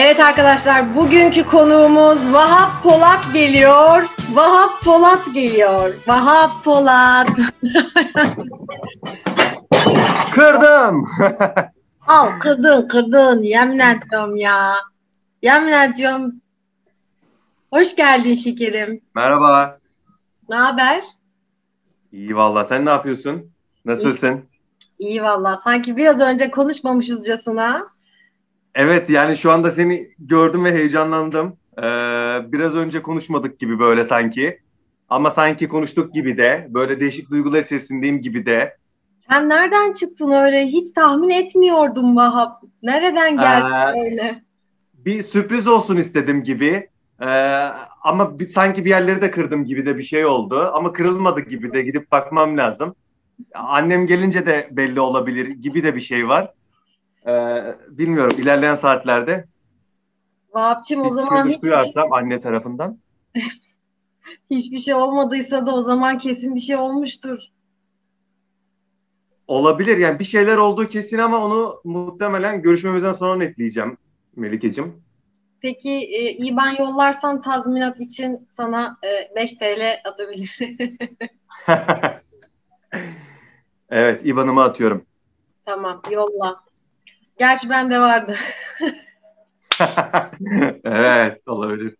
Evet arkadaşlar bugünkü konuğumuz Vahap Polat geliyor. Vahap Polat geliyor. Vahap Polat. Kırdım. Al kırdın kırdın yemin ediyorum ya. Yemin ediyorum. Hoş geldin şekerim. Merhaba. Ne haber? İyi valla. Sen ne yapıyorsun? Nasılsın? İyi valla. Sanki biraz önce konuşmamışızcasına. Evet yani şu anda seni gördüm ve heyecanlandım. Ee, biraz önce konuşmadık gibi böyle sanki. Ama sanki konuştuk gibi de. Böyle değişik duygular içerisindeyim gibi de. Sen nereden çıktın öyle? Hiç tahmin etmiyordum Vahap. Nereden geldin Ee, öyle? Bir sürpriz olsun istedim gibi. Ee, ama bir, sanki bir yerleri de kırdım gibi de bir şey oldu. Ama kırılmadı gibi de gidip bakmam lazım. Annem gelince de belli olabilir gibi de bir şey var. Ee, bilmiyorum ilerleyen saatlerde Vahapçım o zaman çığlık hiçbir şey, duyarsam anne tarafından. hiçbir şey olmadıysa da o zaman kesin bir şey olmuştur. Olabilir yani bir şeyler olduğu kesin ama onu muhtemelen görüşmemizden sonra netleyeceğim Melike'cim. Peki e, IBAN yollarsan tazminat için sana e, 5 TL atabilirim. evet IBAN'ımı atıyorum. tamam yolla. Gerçi bende vardı. evet olabilir.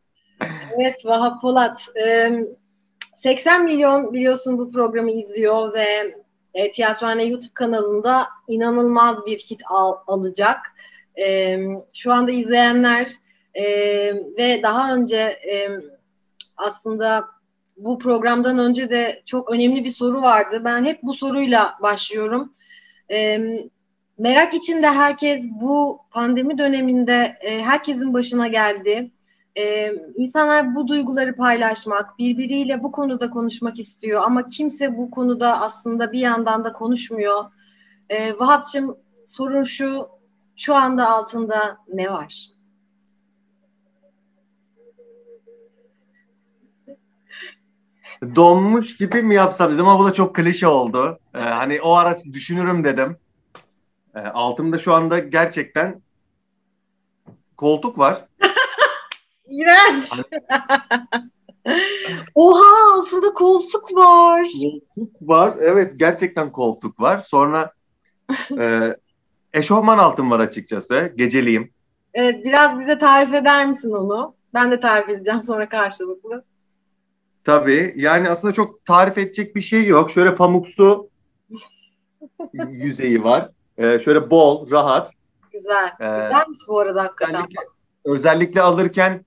evet Vahap Polat. E, 80 milyon biliyorsun bu programı izliyor ve e, Tiyatrohane YouTube kanalında inanılmaz bir hit al, alacak. Şu anda izleyenler ve daha önce aslında bu programdan önce de çok önemli bir soru vardı. Ben hep bu soruyla başlıyorum. Merak içinde herkes bu pandemi döneminde e, herkesin başına geldi. E, insanlar bu duyguları paylaşmak, birbiriyle bu konuda konuşmak istiyor ama kimse bu konuda aslında bir yandan da konuşmuyor. E, Vahap'cığım sorun şu, şu anda altında ne var? Donmuş gibi mi yapsam dedim ama bu da çok klişe oldu. Ee, hani o ara düşünürüm dedim. Ee, altımda şu anda gerçekten koltuk var. İğrenç. Oha altında koltuk var. Koltuk var. Evet gerçekten koltuk var. Sonra e, eşofman altım var açıkçası. Geceliyim. Evet, biraz bize tarif eder misin onu? Ben de tarif edeceğim sonra karşılıklı. Tabii. Yani aslında çok tarif edecek bir şey yok. Şöyle pamuksu yüzeyi var. Ee, şöyle bol, rahat. Güzel. Ee, Güzelmiş bu arada hakikaten. Özellikle, özellikle alırken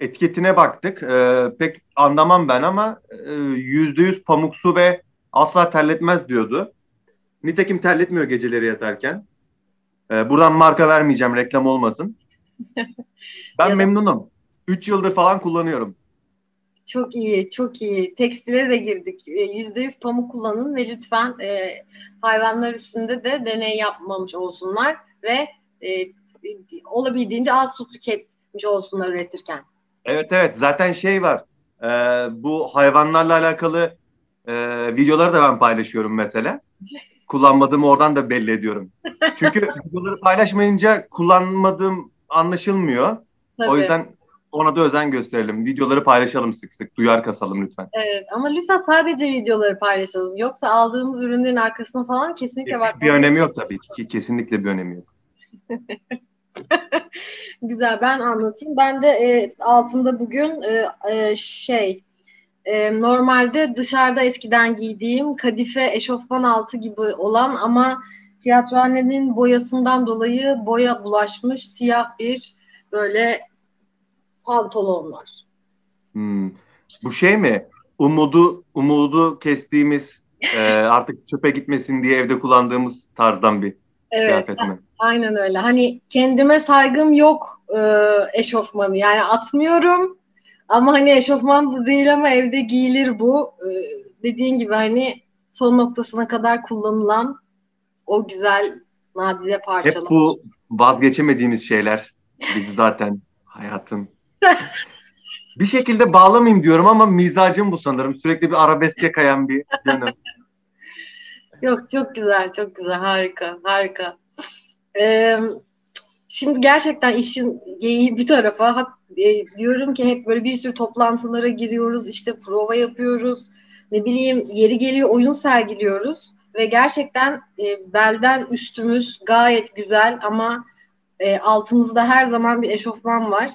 etiketine baktık. Ee, pek anlamam ben ama yüzde yüz pamuksu ve asla terletmez diyordu. Nitekim terletmiyor geceleri yatarken. Ee, buradan marka vermeyeceğim reklam olmasın. Ben memnunum. 3 yıldır falan kullanıyorum. Çok iyi, çok iyi. Tekstile de girdik. E, Yüzde yüz pamuk kullanın ve lütfen e, hayvanlar üstünde de deney yapmamış olsunlar ve e, olabildiğince az su tüketmiş olsunlar üretirken. Evet evet zaten şey var. Ee, bu hayvanlarla alakalı e, videoları da ben paylaşıyorum mesela. Kullanmadığımı oradan da belli ediyorum. Çünkü videoları paylaşmayınca kullanmadığım anlaşılmıyor. Tabii. O yüzden ona da özen gösterelim. Videoları paylaşalım sık sık. Duyar kasalım lütfen. Evet, ama lütfen sadece videoları paylaşalım. Yoksa aldığımız ürünlerin arkasına falan kesinlikle bakmamız bir önemi yok tabii ki. Kesinlikle bir önemi yok. Güzel ben anlatayım. Ben de e, altımda bugün e, e, şey e, normalde dışarıda eskiden giydiğim kadife eşofman altı gibi olan ama tiyatrohanenin boyasından dolayı boya bulaşmış siyah bir böyle pantolon var. Hmm. Bu şey mi? Umudu umudu kestiğimiz e, artık çöpe gitmesin diye evde kullandığımız tarzdan bir Evet, kıyafet mi? aynen öyle. Hani kendime saygım yok e, eşofmanı. Yani atmıyorum. Ama hani eşofman bu değil ama evde giyilir bu. E, dediğin gibi hani son noktasına kadar kullanılan o güzel nadide Hep parçalar. bu vazgeçemediğimiz şeyler biz zaten hayatın. Bir şekilde bağlamayayım diyorum ama mizacım bu sanırım. Sürekli bir arabeske kayan bir yönüm. Yok çok güzel, çok güzel. Harika, harika. Ee, şimdi gerçekten işin geyiği bir tarafa hak, e, diyorum ki hep böyle bir sürü toplantılara giriyoruz, işte prova yapıyoruz, ne bileyim yeri geliyor oyun sergiliyoruz ve gerçekten e, belden üstümüz gayet güzel ama e, altımızda her zaman bir eşofman var.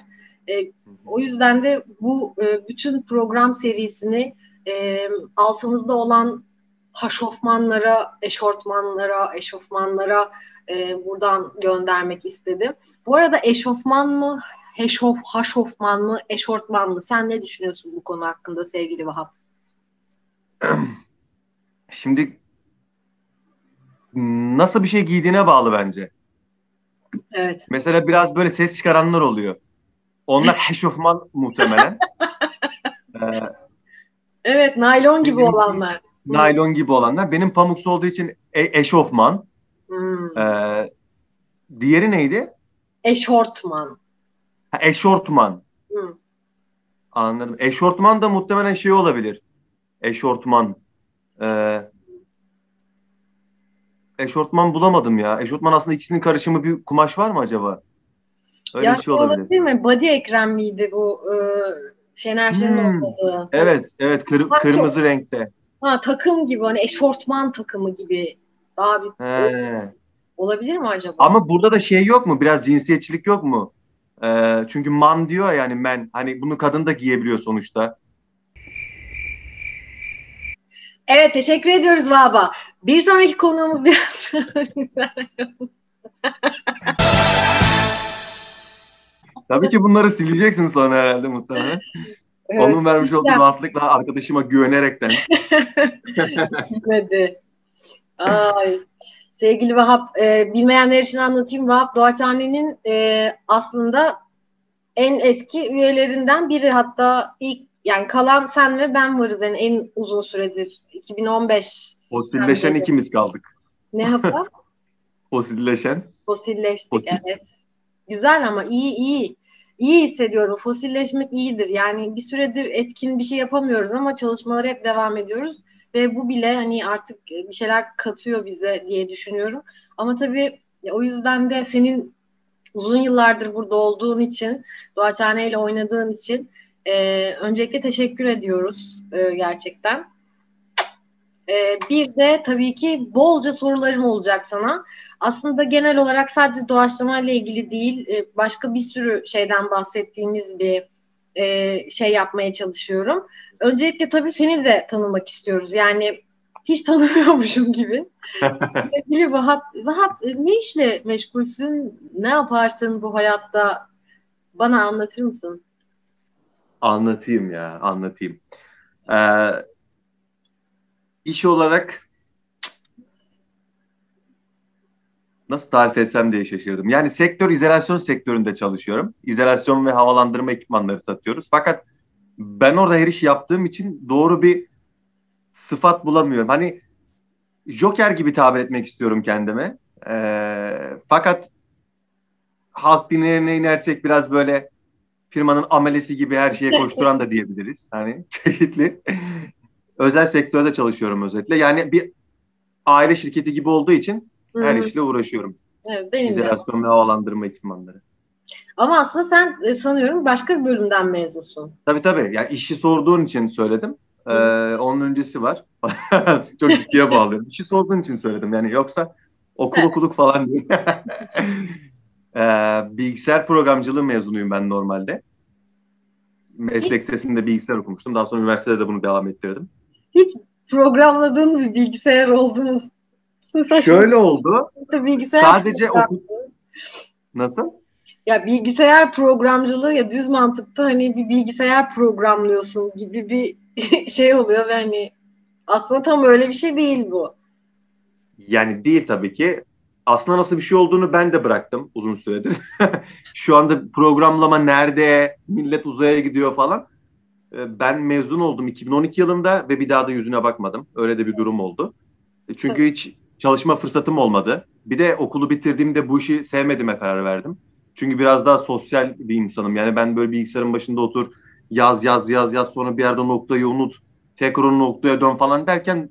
E, o yüzden de bu e, bütün program serisini e, altımızda olan haşofmanlara, eşortmanlara, eşofmanlara e, buradan göndermek istedim. Bu arada eşofman mı, heşof, haşofman mı, eşortman mı? Sen ne düşünüyorsun bu konu hakkında sevgili Vahap? Şimdi nasıl bir şey giydiğine bağlı bence. Evet. Mesela biraz böyle ses çıkaranlar oluyor. Onlar heşofman muhtemelen. ee, evet, naylon gibi olanlar. Naylon gibi olanlar. Benim pamuksu olduğu için e- eşofman. Hmm. Ee, diğeri neydi? Eşortman. Ha, eşortman. Hmm. Anladım. Eşortman da muhtemelen şey olabilir. Eşortman. Ee, eşortman bulamadım ya. Eşortman aslında ikisinin karışımı bir kumaş var mı acaba? Öyle ya bir şey olabilir. olabilir mi? Body ekran miydi bu? E, Şener Şen'in hmm. olmadığı. Evet, evet. Kır, kırmızı renkte. Ha takım gibi hani eşortman takımı gibi. Daha bir He. olabilir mi acaba? Ama burada da şey yok mu? Biraz cinsiyetçilik yok mu? Ee, çünkü man diyor yani men. Hani bunu kadın da giyebiliyor sonuçta. Evet teşekkür ediyoruz Vaba. Bir sonraki konuğumuz biraz Tabii ki bunları sileceksin sonra herhalde muhtemelen. Evet, Onun vermiş olduğu rahatlıkla arkadaşıma güvenerekten. Gitmedi. Ay. Sevgili Vahap, e, bilmeyenler için anlatayım. Vahap Doğaçhane'nin e, aslında en eski üyelerinden biri. Hatta ilk yani kalan sen ve ben varız yani en uzun süredir. 2015. Fosilleşen ikimiz kaldık. Ne yapar? Fosilleşen. Fosilleştik Fosil. evet. Güzel ama iyi iyi. İyi hissediyorum. Fosilleşmek iyidir. Yani bir süredir etkin bir şey yapamıyoruz ama çalışmalara hep devam ediyoruz. Ve bu bile hani artık bir şeyler katıyor bize diye düşünüyorum. Ama tabii o yüzden de senin uzun yıllardır burada olduğun için, Doğaçhane oynadığın için e, öncelikle teşekkür ediyoruz e, gerçekten. E, bir de tabii ki bolca sorularım olacak sana. Aslında genel olarak sadece doğaçlama ile ilgili değil, e, başka bir sürü şeyden bahsettiğimiz bir e, şey yapmaya çalışıyorum. Öncelikle tabii seni de tanımak istiyoruz. Yani hiç tanımıyormuşum gibi. Sevgili Vahap, Vahap e, ne işle meşgulsün? Ne yaparsın bu hayatta? Bana anlatır mısın? Anlatayım ya, anlatayım. Ee, iş olarak nasıl tarif etsem diye şaşırdım. Yani sektör izolasyon sektöründe çalışıyorum. İzolasyon ve havalandırma ekipmanları satıyoruz. Fakat ben orada her işi yaptığım için doğru bir sıfat bulamıyorum. Hani Joker gibi tabir etmek istiyorum kendime. Ee, fakat halk dinlerine inersek biraz böyle firmanın amelesi gibi her şeye koşturan da diyebiliriz. Hani çeşitli. Özel sektörde çalışıyorum özellikle. Yani bir aile şirketi gibi olduğu için her işle uğraşıyorum. Evet, benim İzolasyon ve havalandırma ekipmanları. Ama aslında sen e, sanıyorum başka bir bölümden mezunsun. Tabii tabii. Yani işi sorduğun için söyledim. Ee, onun öncesi var. Çok ciddiye bağlıyorum. İşi sorduğun için söyledim. Yani yoksa okul evet. okuduk falan diye. ee, bilgisayar programcılığı mezunuyum ben normalde. Meslek Hiç... sesinde bilgisayar okumuştum. Daha sonra üniversitede de bunu devam ettirdim. Hiç programladığın bir bilgisayar oldu mu? Şöyle oldu. Bilgisayar Sadece okul... Nasıl? Ya bilgisayar programcılığı ya düz mantıkta hani bir bilgisayar programlıyorsun gibi bir şey oluyor ve hani aslında tam öyle bir şey değil bu. Yani değil tabii ki. Aslında nasıl bir şey olduğunu ben de bıraktım uzun süredir. Şu anda programlama nerede, millet uzaya gidiyor falan. Ee, ben mezun oldum 2012 yılında ve bir daha da yüzüne bakmadım. Öyle de bir durum oldu. E, çünkü hiç çalışma fırsatım olmadı. Bir de okulu bitirdiğimde bu işi sevmediğime karar verdim. Çünkü biraz daha sosyal bir insanım. Yani ben böyle bilgisayarın başında otur, yaz yaz yaz yaz sonra bir yerde noktayı unut, tekrar o noktaya dön falan derken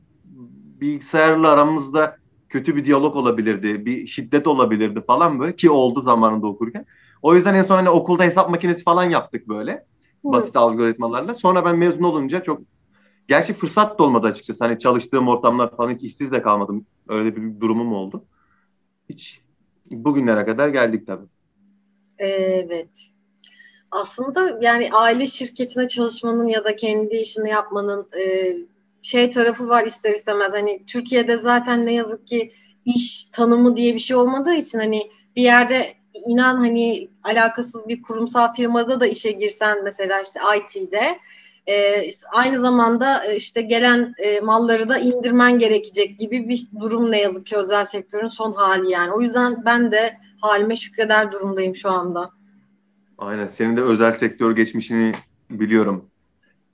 bilgisayarla aramızda kötü bir diyalog olabilirdi, bir şiddet olabilirdi falan böyle ki oldu zamanında okurken. O yüzden en son hani okulda hesap makinesi falan yaptık böyle. Basit algoritmalarla. Sonra ben mezun olunca çok gerçi fırsat da olmadı açıkçası. Hani çalıştığım ortamlar falan hiç işsiz de kalmadım. Öyle bir durumum oldu. Hiç bugünlere kadar geldik tabii. Evet. Aslında yani aile şirketine çalışmanın ya da kendi işini yapmanın e, şey tarafı var ister istemez. Hani Türkiye'de zaten ne yazık ki iş tanımı diye bir şey olmadığı için hani bir yerde inan hani alakasız bir kurumsal firmada da işe girsen mesela işte IT'de e, aynı zamanda e, işte gelen e, malları da indirmen gerekecek gibi bir durum ne yazık ki özel sektörün son hali yani. O yüzden ben de halime şükreder durumdayım şu anda. Aynen. Senin de özel sektör geçmişini biliyorum.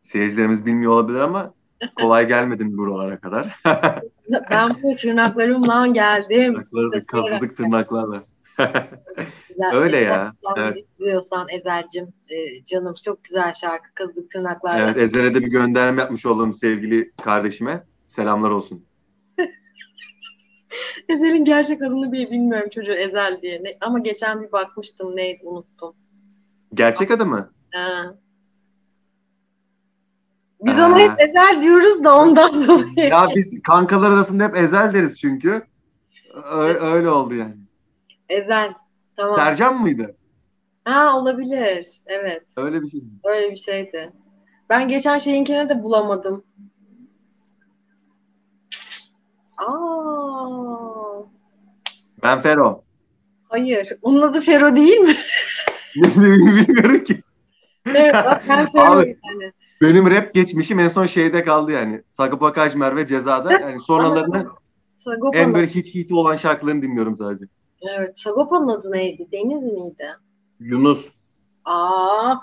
Seyircilerimiz bilmiyor olabilir ama kolay gelmedin buralara kadar. ben bu tırnaklarımla geldim. Tırnakları kazıdık tırnaklarla. Öyle ya. Evet. Diyorsan Ezel'cim e, canım çok güzel şarkı kazık tırnaklarla. Evet Ezel'e de bir gönderme yapmış oldum sevgili kardeşime. Selamlar olsun. Ezel'in gerçek adını bile bilmiyorum çocuğu Ezel diye. Ne, ama geçen bir bakmıştım neydi unuttum. Gerçek adı mı? Ha. Biz ona hep Ezel diyoruz da ondan dolayı. Ya biz kankalar arasında hep Ezel deriz çünkü. Öyle, öyle oldu yani. Ezel. Tamam. Sercan mıydı? Ha olabilir. Evet. Öyle bir şey. Öyle bir şeydi. Ben geçen şeyinkine de bulamadım. Aa. Ben Fero. Hayır. Onun adı Fero değil mi? Bilmiyorum ki. Evet, ben Fero yani. Benim rap geçmişim en son şeyde kaldı yani. Sagopa Kajmer ve Ceza'da. Yani sonralarını en böyle hit hit olan şarkılarını dinliyorum sadece. Evet. Sagopa'nın adı neydi? Deniz miydi? Yunus. Aa.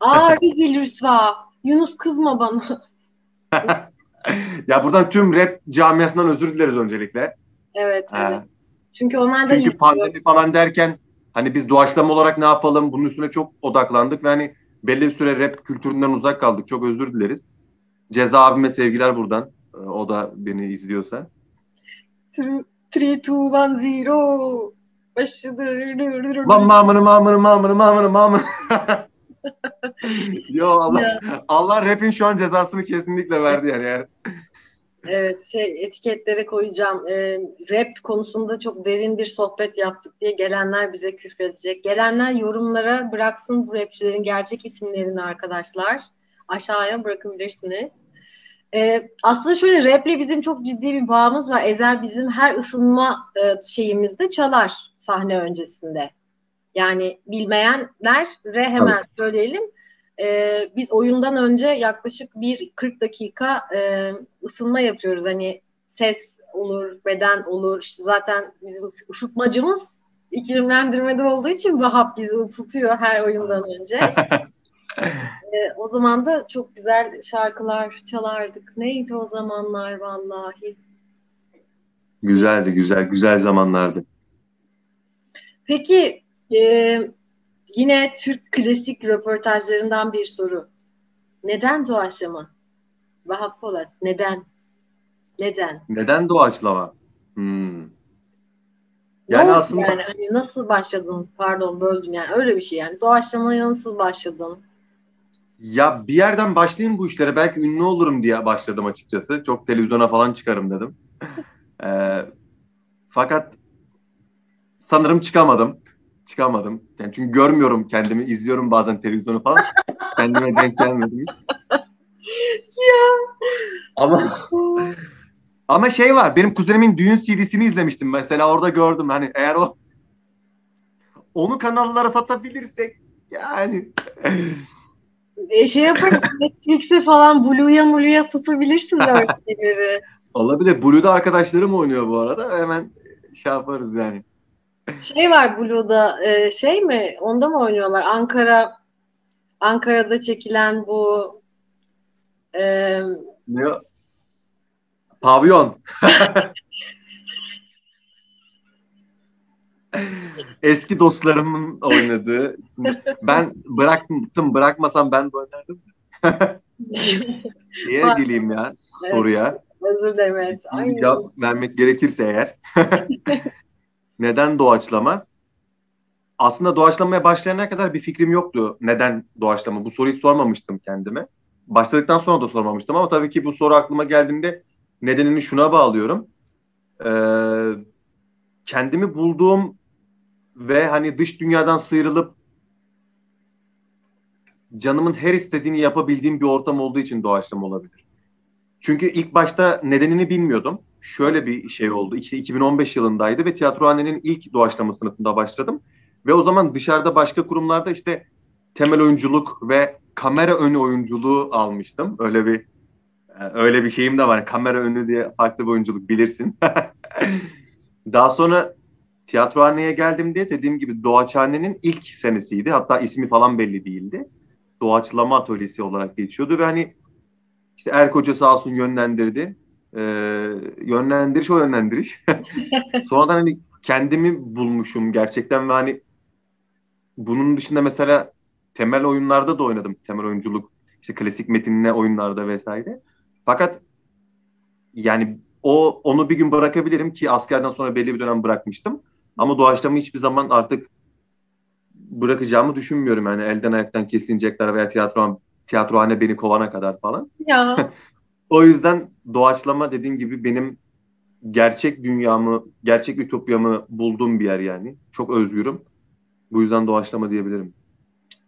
Aa rezil rüsva. Yunus kızma bana. ya buradan tüm rap camiasından özür dileriz öncelikle. Evet, evet. Çünkü onlar da Çünkü izliyor. pandemi falan derken hani biz doğaçlama olarak ne yapalım bunun üstüne çok odaklandık ve hani belli bir süre rap kültüründen uzak kaldık. Çok özür dileriz. Ceza abime sevgiler buradan. O da beni izliyorsa. 3, 2, 1, 0 başladı. Lan mamını mamını mamını mamını mamını. Yo Allah, ya. Allah rap'in şu an cezasını kesinlikle verdi yani. Evet şey etiketlere koyacağım. Ee, rap konusunda çok derin bir sohbet yaptık diye gelenler bize küfredecek. Gelenler yorumlara bıraksın bu rapçilerin gerçek isimlerini arkadaşlar. Aşağıya bırakabilirsiniz. Ee, aslında şöyle raple bizim çok ciddi bir bağımız var. Ezel bizim her ısınma e, şeyimizde çalar sahne öncesinde. Yani bilmeyenler re hemen evet. söyleyelim. Ee, biz oyundan önce yaklaşık bir 40 dakika e, ısınma yapıyoruz. Hani ses olur, beden olur. İşte zaten bizim ısıtmacımız iklimlendirmede olduğu için Vahap bizi ısıtıyor her oyundan önce. ee, o zaman da çok güzel şarkılar çalardık. Neydi o zamanlar vallahi? Güzeldi, güzel, güzel zamanlardı. Peki e, yine Türk klasik röportajlarından bir soru. Neden doğaçlama? Vahap Polat, neden? Neden? Neden doğaçlama? Hmm. Yani aslında yani hani nasıl başladın? Pardon böldüm yani öyle bir şey yani. Doğaçlamaya nasıl başladın? Ya bir yerden başlayayım bu işlere. Belki ünlü olurum diye başladım açıkçası. Çok televizyona falan çıkarım dedim. ee, fakat sanırım çıkamadım. Çıkamadım. Yani çünkü görmüyorum kendimi. izliyorum bazen televizyonu falan. Kendime denk gelmedim hiç. ya. Ama ama şey var. Benim kuzenimin düğün CD'sini izlemiştim mesela. Orada gördüm. Hani eğer o onu kanallara satabilirsek yani e, şey yaparız Netflix'e falan Blue'ya Blue'ya satabilirsin böyle şeyleri. Olabilir. Blue'da arkadaşlarım oynuyor bu arada. Hemen şey yaparız yani. Şey var Blue'da e, şey mi? Onda mı oynuyorlar? Ankara Ankara'da çekilen bu e, ne? Pavyon. Eski dostlarımın oynadığı. ben bıraktım, bırakmasam ben de oynardım. Niye geleyim ya soruya? Özür dilerim evet. Cevap vermek gerekirse eğer. neden doğaçlama? Aslında doğaçlamaya başlayana kadar bir fikrim yoktu. Neden doğaçlama? Bu soruyu hiç sormamıştım kendime. Başladıktan sonra da sormamıştım ama tabii ki bu soru aklıma geldiğinde nedenini şuna bağlıyorum. Ee, kendimi bulduğum ve hani dış dünyadan sıyrılıp canımın her istediğini yapabildiğim bir ortam olduğu için doğaçlama olabilir. Çünkü ilk başta nedenini bilmiyordum. Şöyle bir şey oldu. İşte 2015 yılındaydı ve tiyatrohanenin ilk doğaçlama sınıfında başladım. Ve o zaman dışarıda başka kurumlarda işte temel oyunculuk ve kamera önü oyunculuğu almıştım. Öyle bir öyle bir şeyim de var. Kamera önü diye farklı bir oyunculuk bilirsin. Daha sonra tiyatrohaneye geldim diye dediğim gibi Doğaçhane'nin ilk senesiydi. Hatta ismi falan belli değildi. Doğaçlama atölyesi olarak geçiyordu ve hani işte Erk Hoca sağ olsun yönlendirdi. Ee, yönlendiriş o yönlendiriş. Sonradan hani kendimi bulmuşum gerçekten ve hani bunun dışında mesela temel oyunlarda da oynadım. Temel oyunculuk, işte klasik metinle oyunlarda vesaire. Fakat yani o onu bir gün bırakabilirim ki askerden sonra belli bir dönem bırakmıştım. Ama doğaçlama hiçbir zaman artık bırakacağımı düşünmüyorum. Yani elden ayaktan kesilecekler veya tiyatro tiyatrohane beni kovana kadar falan. Ya. o yüzden doğaçlama dediğim gibi benim gerçek dünyamı, gerçek ütopyamı bulduğum bir yer yani. Çok özgürüm. Bu yüzden doğaçlama diyebilirim.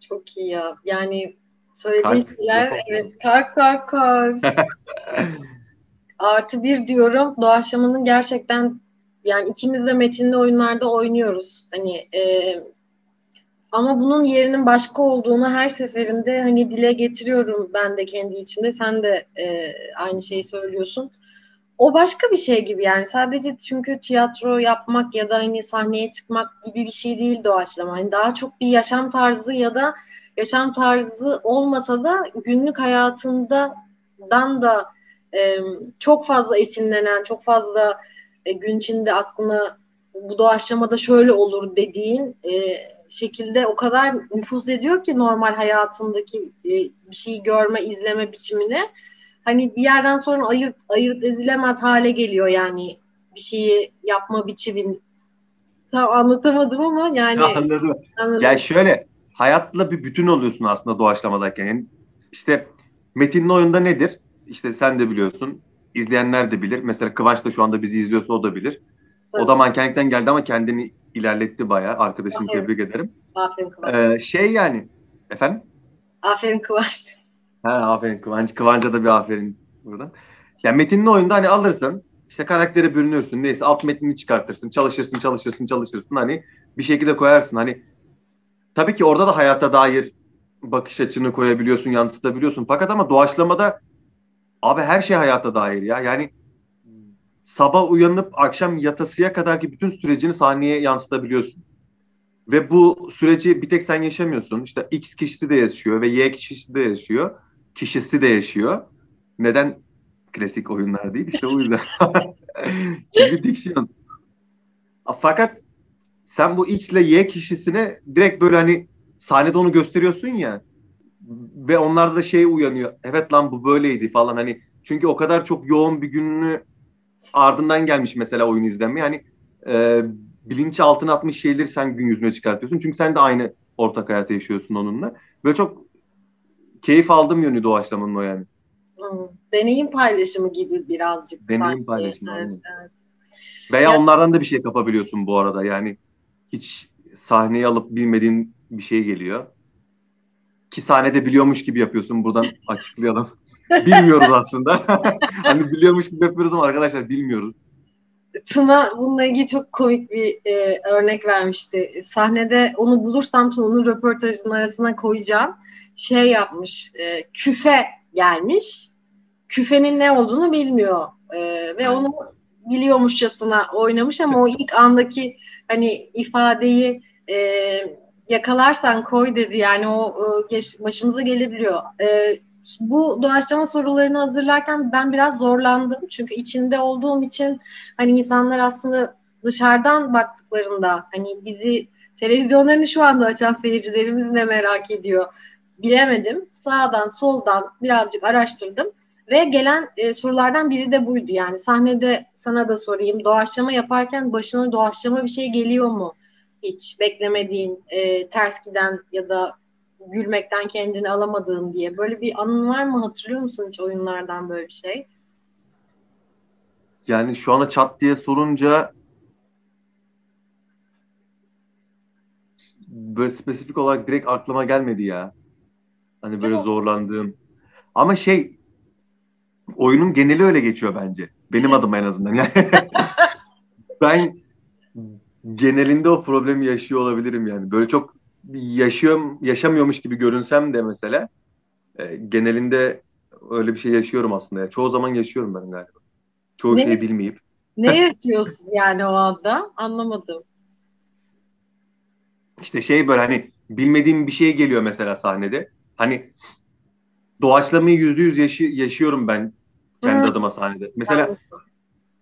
Çok iyi ya. Yani söylediğin şeyler evet kalp kalp kalp. Artı bir diyorum doğaçlamanın gerçekten yani ikimiz de metinli oyunlarda oynuyoruz. Hani e, ama bunun yerinin başka olduğunu her seferinde hani dile getiriyorum ben de kendi içimde. Sen de e, aynı şeyi söylüyorsun. O başka bir şey gibi yani sadece çünkü tiyatro yapmak ya da hani sahneye çıkmak gibi bir şey değil doğaçlama. Hani daha çok bir yaşam tarzı ya da yaşam tarzı olmasa da günlük hayatından da e, çok fazla esinlenen, çok fazla e, gün içinde aklına bu doğaçlamada şöyle olur dediğin e, şekilde o kadar nüfuz ediyor ki normal hayatındaki e, bir şeyi görme, izleme biçimine. Hani bir yerden sonra ayırt, ayırt edilemez hale geliyor yani bir şeyi yapma biçimin. Tam anlatamadım ama yani. Anladım. anladım. Yani şöyle hayatla bir bütün oluyorsun aslında doğaçlamadayken. Yani işte metinli oyunda nedir? İşte sen de biliyorsun. İzleyenler de bilir. Mesela Kıvanç da şu anda bizi izliyorsa o da bilir. Evet. O da mankenlikten geldi ama kendini ilerletti bayağı. Arkadaşımı Aferin. tebrik ederim. Aferin Kıvanç. Ee, şey yani efendim? Aferin Kıvanç. Ha aferin Kıvanç. Kıvanç'a da bir aferin buradan. Yani metinli oyunda hani alırsın işte karaktere bürünürsün neyse alt metnini çıkartırsın çalışırsın çalışırsın çalışırsın hani bir şekilde koyarsın hani tabii ki orada da hayata dair bakış açını koyabiliyorsun yansıtabiliyorsun fakat ama doğaçlamada abi her şey hayata dair ya yani sabah uyanıp akşam yatasıya kadar ki bütün sürecini sahneye yansıtabiliyorsun. Ve bu süreci bir tek sen yaşamıyorsun. İşte X kişisi de yaşıyor ve Y kişisi de yaşıyor. Kişisi de yaşıyor. Neden klasik oyunlar değil? İşte o yüzden. Çünkü diksiyon. Fakat sen bu X ile Y kişisine direkt böyle hani sahnede onu gösteriyorsun ya ve onlarda da şey uyanıyor. Evet lan bu böyleydi falan hani çünkü o kadar çok yoğun bir gününü ardından gelmiş mesela oyun izlenme. Yani e, bilinçaltına atmış şeyleri sen gün yüzüne çıkartıyorsun. Çünkü sen de aynı ortak hayatı yaşıyorsun onunla. Böyle çok keyif aldım yönü doğaçlamanın o yani. Hmm, deneyim paylaşımı gibi birazcık. Deneyim sanki. paylaşımı. Evet, evet. Veya ya, onlardan da bir şey kapabiliyorsun bu arada. Yani hiç sahneye alıp bilmediğin bir şey geliyor. Ki sahnede biliyormuş gibi yapıyorsun. Buradan açıklayalım. Bilmiyoruz aslında. hani biliyormuş gibi yapıyoruz ama arkadaşlar bilmiyoruz. Tuna bununla ilgili çok komik bir e, örnek vermişti. Sahnede onu bulursam Tuna'nın röportajının arasına koyacağım. Şey yapmış, e, küfe gelmiş. Küfenin ne olduğunu bilmiyor. E, ve onu biliyormuşçasına oynamış ama o ilk andaki hani ifadeyi e, yakalarsan koy dedi. Yani o e, geç, başımıza gelebiliyor. E, bu doğaçlama sorularını hazırlarken ben biraz zorlandım. Çünkü içinde olduğum için hani insanlar aslında dışarıdan baktıklarında hani bizi televizyonlarını şu anda açan seyircilerimiz ne merak ediyor bilemedim. Sağdan soldan birazcık araştırdım Ve gelen e, sorulardan biri de buydu. Yani sahnede sana da sorayım. Doğaçlama yaparken başına doğaçlama bir şey geliyor mu? Hiç beklemediğin, e, ters giden ya da gülmekten kendini alamadığın diye. Böyle bir anın var mı? Hatırlıyor musun hiç oyunlardan böyle bir şey? Yani şu anda çat diye sorunca böyle spesifik olarak direkt aklıma gelmedi ya. Hani böyle zorlandığım. Ama şey oyunun geneli öyle geçiyor bence. Benim adıma en azından. Yani ben genelinde o problemi yaşıyor olabilirim yani. Böyle çok yaşıyorum, yaşamıyormuş gibi görünsem de mesela e, genelinde öyle bir şey yaşıyorum aslında. Ya. Çoğu zaman yaşıyorum ben galiba. Çoğu ne, şeyi bilmeyip. Ne yaşıyorsun yani o anda? Anlamadım. İşte şey böyle hani bilmediğim bir şey geliyor mesela sahnede. Hani doğaçlamayı yüzde yüz yaşı, yaşıyorum ben kendi Hı. adıma sahnede. Mesela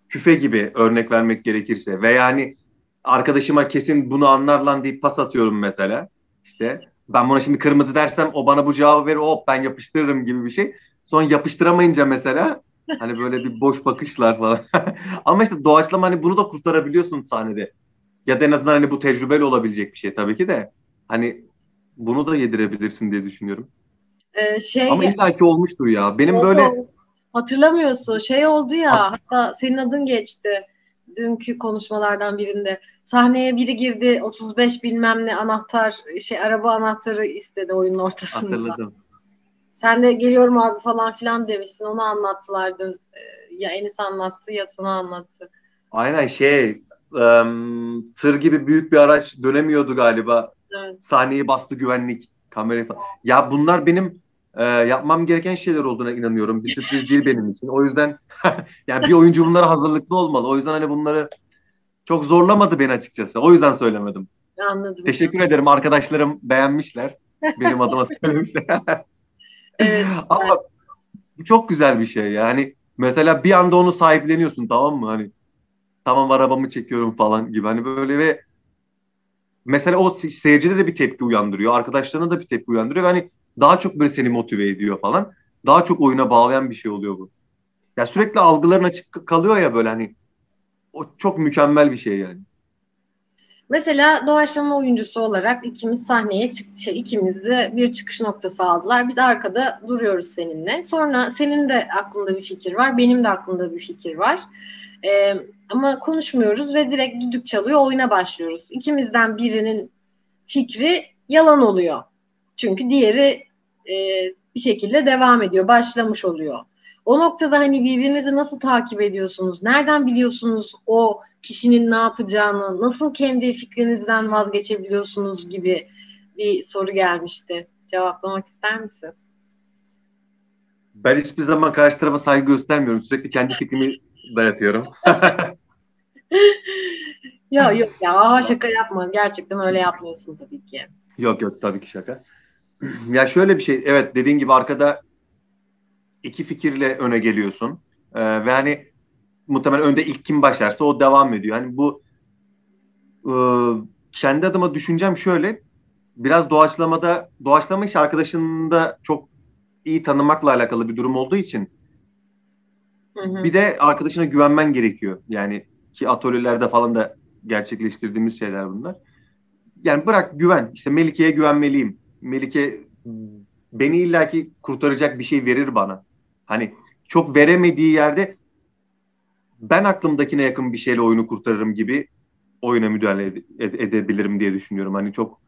küfe gibi örnek vermek gerekirse veya hani arkadaşıma kesin bunu anlar lan deyip pas atıyorum mesela. İşte ben buna şimdi kırmızı dersem o bana bu cevabı verir hop ben yapıştırırım gibi bir şey. Sonra yapıştıramayınca mesela hani böyle bir boş bakışlar falan. Ama işte doğaçlama hani bunu da kurtarabiliyorsun sahnede. Ya da en azından hani bu tecrübeli olabilecek bir şey tabii ki de. Hani bunu da yedirebilirsin diye düşünüyorum. Ee, şey, Ama illaki olmuştur ya. Benim oldu, böyle hatırlamıyorsun. Şey oldu ya hatta senin adın geçti dünkü konuşmalardan birinde. Sahneye biri girdi 35 bilmem ne anahtar şey araba anahtarı istedi oyunun ortasında. Hatırladım. Sen de geliyorum abi falan filan demişsin. Onu anlattılar dün. Ee, ya Enis anlattı ya Tuna anlattı. Aynen şey um, tır gibi büyük bir araç dönemiyordu galiba. Evet. Sahneyi bastı güvenlik kamerayı falan. Ya bunlar benim e, yapmam gereken şeyler olduğuna inanıyorum. Bir sürpriz değil benim için. O yüzden yani bir oyuncu bunlara hazırlıklı olmalı. O yüzden hani bunları çok zorlamadı beni açıkçası. O yüzden söylemedim. Anladım. Teşekkür ederim. Arkadaşlarım beğenmişler. Benim adıma söylemişler. evet. Ama bu çok güzel bir şey yani. Mesela bir anda onu sahipleniyorsun tamam mı? Hani tamam arabamı çekiyorum falan gibi. Hani böyle ve mesela o seyircide de bir tepki uyandırıyor. Arkadaşlarına da bir tepki uyandırıyor. Hani daha çok böyle seni motive ediyor falan. Daha çok oyuna bağlayan bir şey oluyor bu. Ya sürekli algıların açık kalıyor ya böyle hani o çok mükemmel bir şey yani. Mesela doğaçlama oyuncusu olarak ikimiz sahneye çıktı. Şey, ikimiz de bir çıkış noktası aldılar. Biz arkada duruyoruz seninle. Sonra senin de aklında bir fikir var. Benim de aklımda bir fikir var. Ee, ama konuşmuyoruz ve direkt düdük çalıyor oyuna başlıyoruz. İkimizden birinin fikri yalan oluyor. Çünkü diğeri e, bir şekilde devam ediyor, başlamış oluyor. O noktada hani birbirinizi nasıl takip ediyorsunuz? Nereden biliyorsunuz o kişinin ne yapacağını? Nasıl kendi fikrinizden vazgeçebiliyorsunuz gibi bir soru gelmişti. Cevaplamak ister misin? Ben hiçbir zaman karşı tarafa saygı göstermiyorum. Sürekli kendi fikrimi dayatıyorum. yok yok ya şaka yapma. Gerçekten öyle yapmıyorsun tabii ki. Yok yok tabii ki şaka. ya şöyle bir şey. Evet dediğin gibi arkada iki fikirle öne geliyorsun. Ee, ve hani muhtemelen önde ilk kim başlarsa o devam ediyor. Hani bu e, kendi adıma düşüncem şöyle. Biraz doğaçlamada doğaçlama iş arkadaşını da çok iyi tanımakla alakalı bir durum olduğu için hı hı. bir de arkadaşına güvenmen gerekiyor. Yani ki atölyelerde falan da gerçekleştirdiğimiz şeyler bunlar. Yani bırak güven. İşte Melike'ye güvenmeliyim. Melike beni illaki kurtaracak bir şey verir bana. Hani çok veremediği yerde ben aklımdakine yakın bir şeyle oyunu kurtarırım gibi oyuna müdahale ede- edebilirim diye düşünüyorum. Hani çok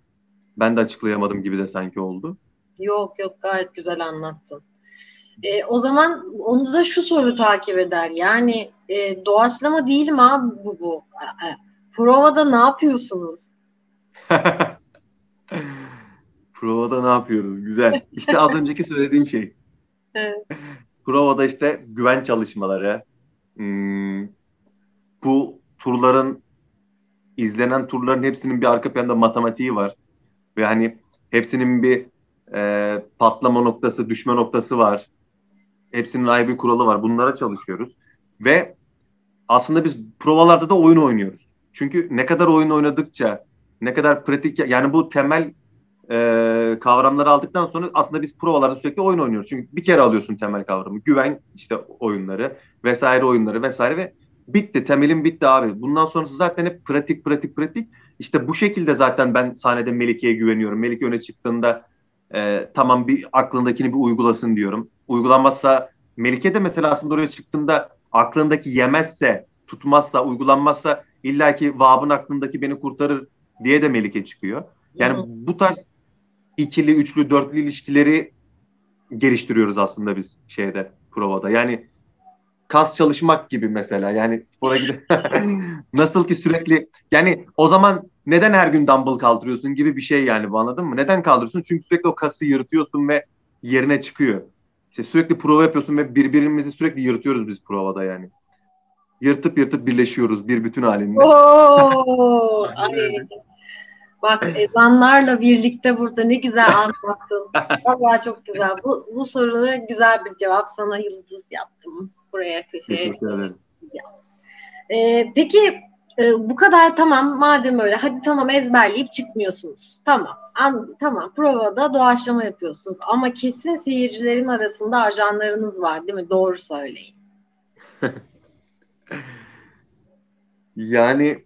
ben de açıklayamadım gibi de sanki oldu. Yok yok gayet güzel anlattın. E, o zaman onu da şu soru takip eder. Yani e, doğaçlama değil mi abi bu bu? Provada ne yapıyorsunuz? Provada ne yapıyoruz? Güzel. İşte az önceki söylediğim şey. Evet. Provada işte güven çalışmaları, hmm, bu turların izlenen turların hepsinin bir arka planda matematiği var. Ve hani hepsinin bir e, patlama noktası, düşme noktası var. Hepsinin ayrı bir kuralı var. Bunlara çalışıyoruz. Ve aslında biz provalarda da oyun oynuyoruz. Çünkü ne kadar oyun oynadıkça, ne kadar pratik yani bu temel e, kavramları aldıktan sonra aslında biz provalarda sürekli oyun oynuyoruz. Çünkü bir kere alıyorsun temel kavramı. Güven işte oyunları vesaire oyunları vesaire ve bitti. Temelin bitti abi. Bundan sonrası zaten hep pratik pratik pratik. İşte bu şekilde zaten ben sahnede Melike'ye güveniyorum. Melike öne çıktığında e, tamam bir aklındakini bir uygulasın diyorum. Uygulanmazsa Melike de mesela aslında oraya çıktığında aklındaki yemezse, tutmazsa, uygulanmazsa illaki Vab'ın aklındaki beni kurtarır diye de Melike çıkıyor. Yani bu tarz ikili, üçlü, dörtlü ilişkileri geliştiriyoruz aslında biz şeyde, provada. Yani kas çalışmak gibi mesela. Yani spora gidip nasıl ki sürekli yani o zaman neden her gün dumbbell kaldırıyorsun gibi bir şey yani bu anladın mı? Neden kaldırıyorsun? Çünkü sürekli o kası yırtıyorsun ve yerine çıkıyor. İşte sürekli prova yapıyorsun ve birbirimizi sürekli yırtıyoruz biz provada yani. Yırtıp yırtıp birleşiyoruz bir bütün halinde. Oo, ay. Bak ezanlarla birlikte burada ne güzel anlattın. Vallahi çok güzel. Bu, bu soruna güzel bir cevap sana yıldız yaptım. Buraya köşeye. Teşekkür ederim. Ee, peki e, bu kadar tamam madem öyle hadi tamam ezberleyip çıkmıyorsunuz. Tamam an, tamam provada doğaçlama yapıyorsunuz ama kesin seyircilerin arasında ajanlarınız var değil mi? Doğru söyleyin. yani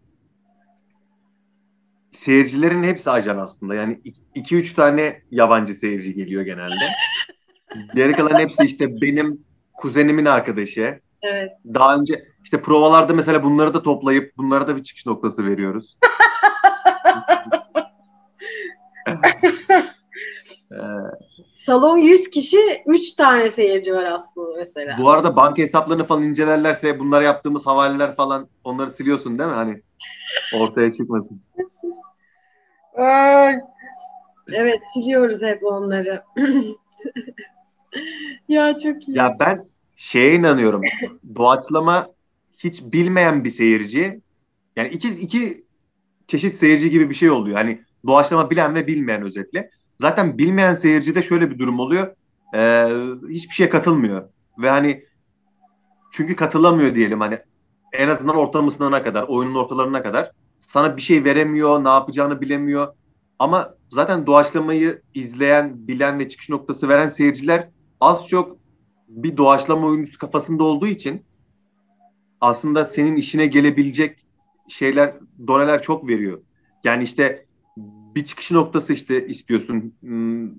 seyircilerin hepsi ajan aslında. Yani 2-3 tane yabancı seyirci geliyor genelde. Geri kalan hepsi işte benim kuzenimin arkadaşı. Evet. Daha önce işte provalarda mesela bunları da toplayıp bunlara da bir çıkış noktası veriyoruz. Salon 100 kişi 3 tane seyirci var aslında mesela. Bu arada banka hesaplarını falan incelerlerse bunları yaptığımız havaleler falan onları siliyorsun değil mi? Hani ortaya çıkmasın. Evet siliyoruz hep onları. ya çok iyi. Ya ben şeye inanıyorum. Doğaçlama hiç bilmeyen bir seyirci yani iki, iki çeşit seyirci gibi bir şey oluyor. Hani doğaçlama bilen ve bilmeyen özetle. Zaten bilmeyen seyircide şöyle bir durum oluyor. Ee, hiçbir şeye katılmıyor. Ve hani çünkü katılamıyor diyelim hani en azından ortamısına kadar, oyunun ortalarına kadar sana bir şey veremiyor, ne yapacağını bilemiyor. Ama zaten doğaçlamayı izleyen, bilen ve çıkış noktası veren seyirciler az çok bir doğaçlama oyuncusu kafasında olduğu için aslında senin işine gelebilecek şeyler, doneler çok veriyor. Yani işte bir çıkış noktası işte istiyorsun. Hmm,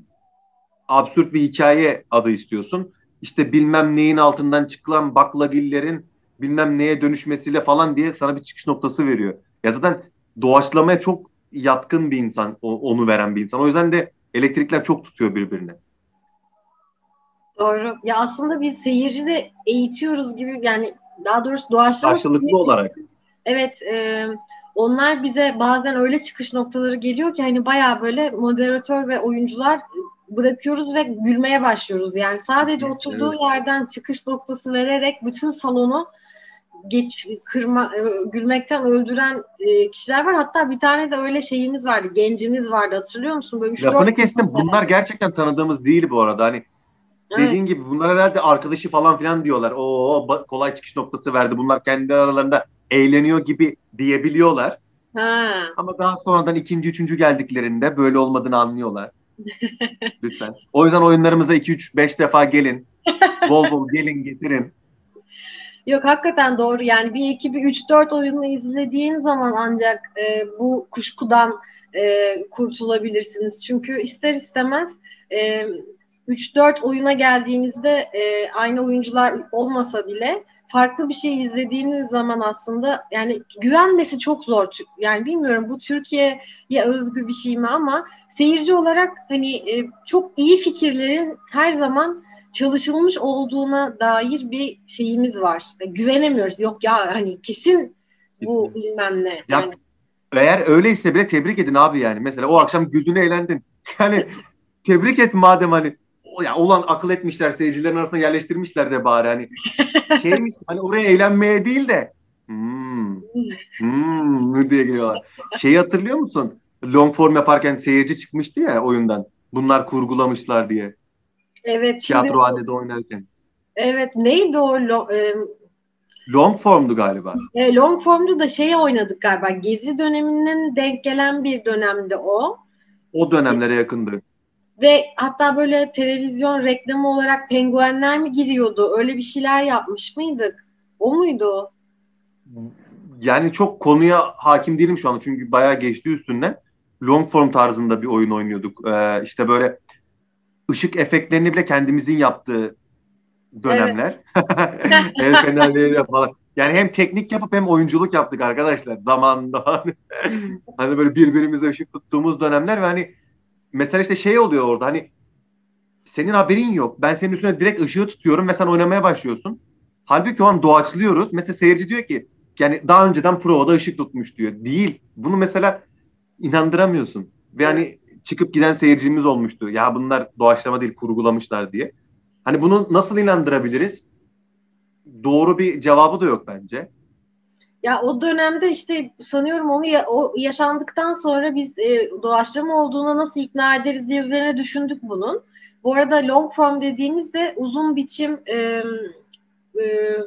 absürt bir hikaye adı istiyorsun. İşte bilmem neyin altından çıkılan baklagillerin bilmem neye dönüşmesiyle falan diye sana bir çıkış noktası veriyor. Ya zaten doğaçlamaya çok yatkın bir insan, onu veren bir insan. O yüzden de elektrikler çok tutuyor birbirine. Doğru. Ya aslında bir seyirci de eğitiyoruz gibi yani daha doğrusu doğaçlama karşılıklı olarak. Evet, e, onlar bize bazen öyle çıkış noktaları geliyor ki hani baya böyle moderatör ve oyuncular bırakıyoruz ve gülmeye başlıyoruz. Yani sadece oturduğu evet. yerden çıkış noktası vererek bütün salonu geç kırma e, gülmekten öldüren e, kişiler var. Hatta bir tane de öyle şeyimiz vardı. Gencimiz vardı. Hatırlıyor musun? Böyle Lafını kestim. Bunlar gerçekten tanıdığımız değil bu arada. Hani evet. dediğin gibi bunlar herhalde arkadaşı falan filan diyorlar. O kolay çıkış noktası verdi. Bunlar kendi aralarında eğleniyor gibi diyebiliyorlar. Ha. Ama daha sonradan ikinci, üçüncü geldiklerinde böyle olmadığını anlıyorlar. Lütfen. O yüzden oyunlarımıza 2 3 5 defa gelin. Bol bol gelin getirin. Yok hakikaten doğru yani bir iki bir üç dört oyunu izlediğin zaman ancak e, bu kuşkudan e, kurtulabilirsiniz. Çünkü ister istemez e, 3-4 oyuna geldiğinizde e, aynı oyuncular olmasa bile farklı bir şey izlediğiniz zaman aslında yani güvenmesi çok zor. Yani bilmiyorum bu Türkiye'ye özgü bir şey mi ama seyirci olarak hani e, çok iyi fikirlerin her zaman çalışılmış olduğuna dair bir şeyimiz var. Güvenemiyoruz. Yok ya hani kesin bu bilmem ne. Ya, yani. Eğer öyleyse bile tebrik edin abi yani. Mesela o akşam güldün eğlendin. Yani tebrik et madem hani ya olan akıl etmişler seyircilerin arasında yerleştirmişler de bari hani şeymiş hani oraya eğlenmeye değil de hmm, hmm diye geliyorlar. Şeyi hatırlıyor musun? Long form yaparken seyirci çıkmıştı ya oyundan. Bunlar kurgulamışlar diye. Evet. Tiyatrohanede oynarken. Evet. Neydi o? Lo, e, long formdu galiba. E, long formdu da şeyi oynadık galiba. Gezi döneminin denk gelen bir dönemde o. O dönemlere yakındı. Ve hatta böyle televizyon reklamı olarak penguenler mi giriyordu? Öyle bir şeyler yapmış mıydık? O muydu? Yani çok konuya hakim değilim şu an çünkü bayağı geçti üstünden. Long form tarzında bir oyun oynuyorduk. Ee, işte böyle ışık efektlerini bile kendimizin yaptığı dönemler. Evet. El fenerleriyle falan. Yani hem teknik yapıp hem oyunculuk yaptık arkadaşlar zamanında. hani böyle birbirimize ışık tuttuğumuz dönemler ve hani mesela işte şey oluyor orada hani senin haberin yok. Ben senin üstüne direkt ışığı tutuyorum ve sen oynamaya başlıyorsun. Halbuki o an doğaçlıyoruz. Mesela seyirci diyor ki yani daha önceden provada ışık tutmuş diyor. Değil. Bunu mesela inandıramıyorsun. Ve hani çıkıp giden seyircimiz olmuştu. Ya bunlar doğaçlama değil kurgulamışlar diye. Hani bunu nasıl inandırabiliriz? Doğru bir cevabı da yok bence. Ya o dönemde işte sanıyorum onu ya, o yaşandıktan sonra biz e, doğaçlama olduğuna nasıl ikna ederiz diye üzerine düşündük bunun. Bu arada long form dediğimizde uzun biçim e, e,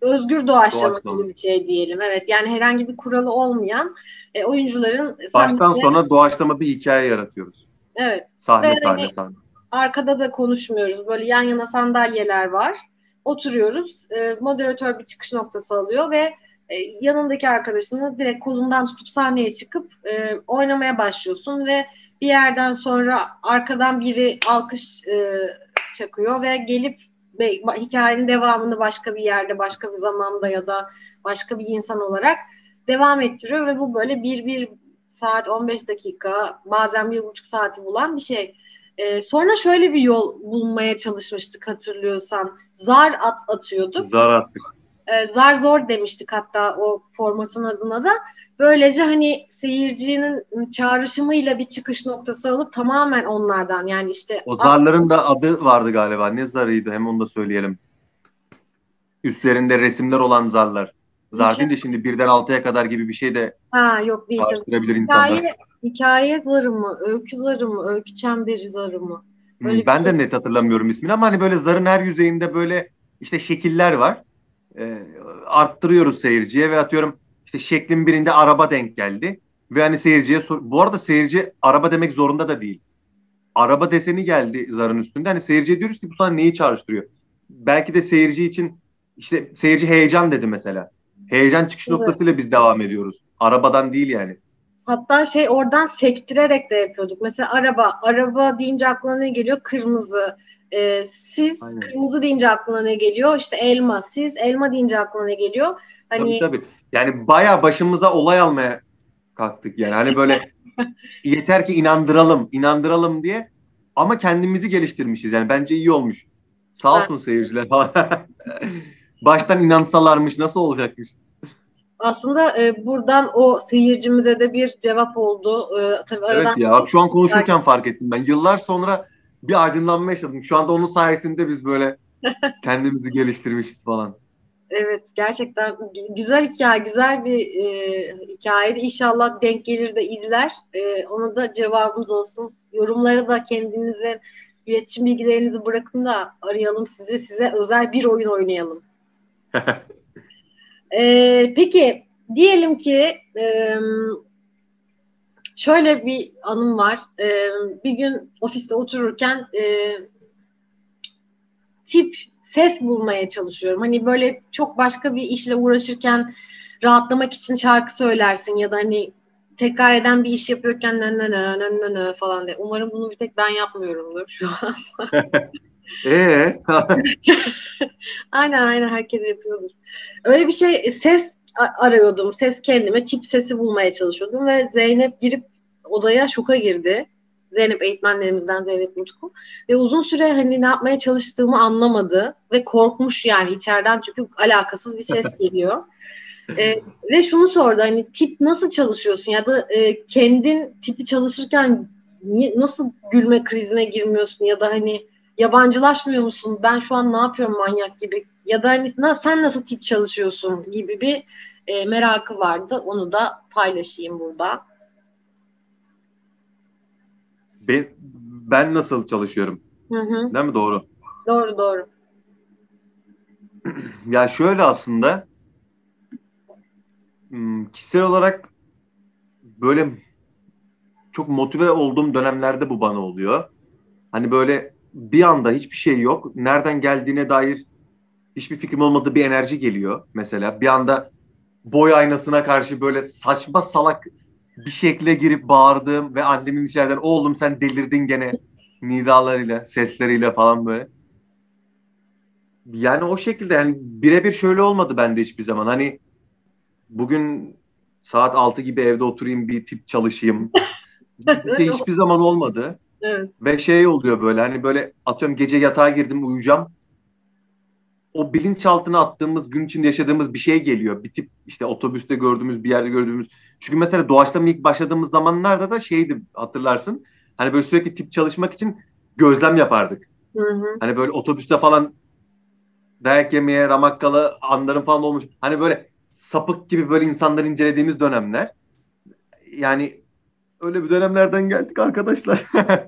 özgür doğaçlama, doğaçlama gibi bir şey diyelim. Evet yani herhangi bir kuralı olmayan e, oyuncuların baştan sahnede, sona doğaçlama bir hikaye yaratıyoruz. Evet. Sahne Ve sahne hani, sahne. Arkada da konuşmuyoruz. Böyle yan yana sandalyeler var. Oturuyoruz. E, moderatör bir çıkış noktası alıyor ve e, yanındaki arkadaşını direkt kolundan tutup sahneye çıkıp e, oynamaya başlıyorsun ve bir yerden sonra arkadan biri alkış e, çakıyor ve gelip hikayenin devamını başka bir yerde, başka bir zamanda ya da başka bir insan olarak devam ettiriyor ve bu böyle bir, bir saat 15 dakika bazen bir buçuk saati bulan bir şey. Ee, sonra şöyle bir yol bulmaya çalışmıştık hatırlıyorsan. Zar at atıyorduk. Zar attık. Ee, zar zor demiştik hatta o formatın adına da. Böylece hani seyircinin çağrışımıyla bir çıkış noktası alıp tamamen onlardan yani işte. O zarların da adı vardı galiba. Ne zarıydı hem onu da söyleyelim. Üstlerinde resimler olan zarlar. Zar deyince şimdi birden altıya kadar gibi bir şey de ha, yok değil. Hikaye, insanlar. hikaye zarı mı? Öykü zarı mı? Öykü çemberi zarı mı? Hmm, böyle ben şey. de net hatırlamıyorum ismini ama hani böyle zarın her yüzeyinde böyle işte şekiller var. E, arttırıyoruz seyirciye ve atıyorum işte şeklin birinde araba denk geldi. Ve hani seyirciye sor bu arada seyirci araba demek zorunda da değil. Araba deseni geldi zarın üstünde. Hani seyirciye diyoruz ki bu sana neyi çağrıştırıyor? Belki de seyirci için işte seyirci heyecan dedi mesela. Heyecan çıkış evet. noktasıyla biz devam ediyoruz. Arabadan değil yani. Hatta şey oradan sektirerek de yapıyorduk. Mesela araba, araba deyince aklına ne geliyor? Kırmızı. Ee, siz Aynen. kırmızı deyince aklına ne geliyor? İşte elma. Siz elma deyince aklına ne geliyor? Hani tabii, tabii. Yani baya başımıza olay almaya kalktık yani. Hani böyle yeter ki inandıralım, inandıralım diye ama kendimizi geliştirmişiz. Yani bence iyi olmuş. Sağ olsun evet. seyirciler. Baştan inansalarmış nasıl olacakmış? Aslında e, buradan o seyircimize de bir cevap oldu. E, tabii evet ya şu an konuşurken fark ettim ben. Yıllar sonra bir aydınlanma yaşadım. Şu anda onun sayesinde biz böyle kendimizi geliştirmişiz falan. Evet gerçekten güzel hikaye, güzel bir e, hikayeydi. İnşallah denk gelir de izler. E, ona da cevabımız olsun. Yorumlara da kendinize iletişim bilgilerinizi bırakın da arayalım size. Size özel bir oyun oynayalım. E, peki diyelim ki e, şöyle bir anım var. E, bir gün ofiste otururken e, tip ses bulmaya çalışıyorum. Hani böyle çok başka bir işle uğraşırken rahatlamak için şarkı söylersin ya da hani tekrar eden bir iş yapıyorken nö nö nö nö nö falan diye. Umarım bunu bir tek ben yapmıyorumdur şu an. Ee? aynen aynen herkes yapıyordur. Öyle bir şey ses arıyordum. Ses kendime tip sesi bulmaya çalışıyordum ve Zeynep girip odaya şoka girdi. Zeynep eğitmenlerimizden Zeynep Mutku. Ve uzun süre hani ne yapmaya çalıştığımı anlamadı ve korkmuş yani içeriden çünkü alakasız bir ses geliyor. e, ve şunu sordu hani tip nasıl çalışıyorsun ya da e, kendin tipi çalışırken niye, nasıl gülme krizine girmiyorsun ya da hani yabancılaşmıyor musun? Ben şu an ne yapıyorum manyak gibi ya da hani na, sen nasıl tip çalışıyorsun gibi bir e, merakı vardı. Onu da paylaşayım burada. Ben, ben nasıl çalışıyorum? Hı hı. Değil mi? Doğru. Doğru doğru. ya şöyle aslında hmm, kişisel olarak böyle çok motive olduğum dönemlerde bu bana oluyor. Hani böyle bir anda hiçbir şey yok. Nereden geldiğine dair hiçbir fikrim olmadığı bir enerji geliyor mesela. Bir anda boy aynasına karşı böyle saçma salak bir şekle girip bağırdığım ve annemin içeriden oğlum sen delirdin gene nidalarıyla, sesleriyle falan böyle. Yani o şekilde yani birebir şöyle olmadı bende hiçbir zaman. Hani bugün saat 6 gibi evde oturayım bir tip çalışayım. Bir şey hiçbir zaman olmadı. Evet. Ve şey oluyor böyle hani böyle atıyorum gece yatağa girdim uyuyacağım. O bilinçaltına attığımız gün içinde yaşadığımız bir şey geliyor. Bir tip işte otobüste gördüğümüz bir yerde gördüğümüz. Çünkü mesela doğaçlama ilk başladığımız zamanlarda da şeydi hatırlarsın. Hani böyle sürekli tip çalışmak için gözlem yapardık. Hı hı. Hani böyle otobüste falan dayak yemeye ramakkalı anların falan olmuş. Hani böyle sapık gibi böyle insanları incelediğimiz dönemler. Yani öyle bir dönemlerden geldik arkadaşlar.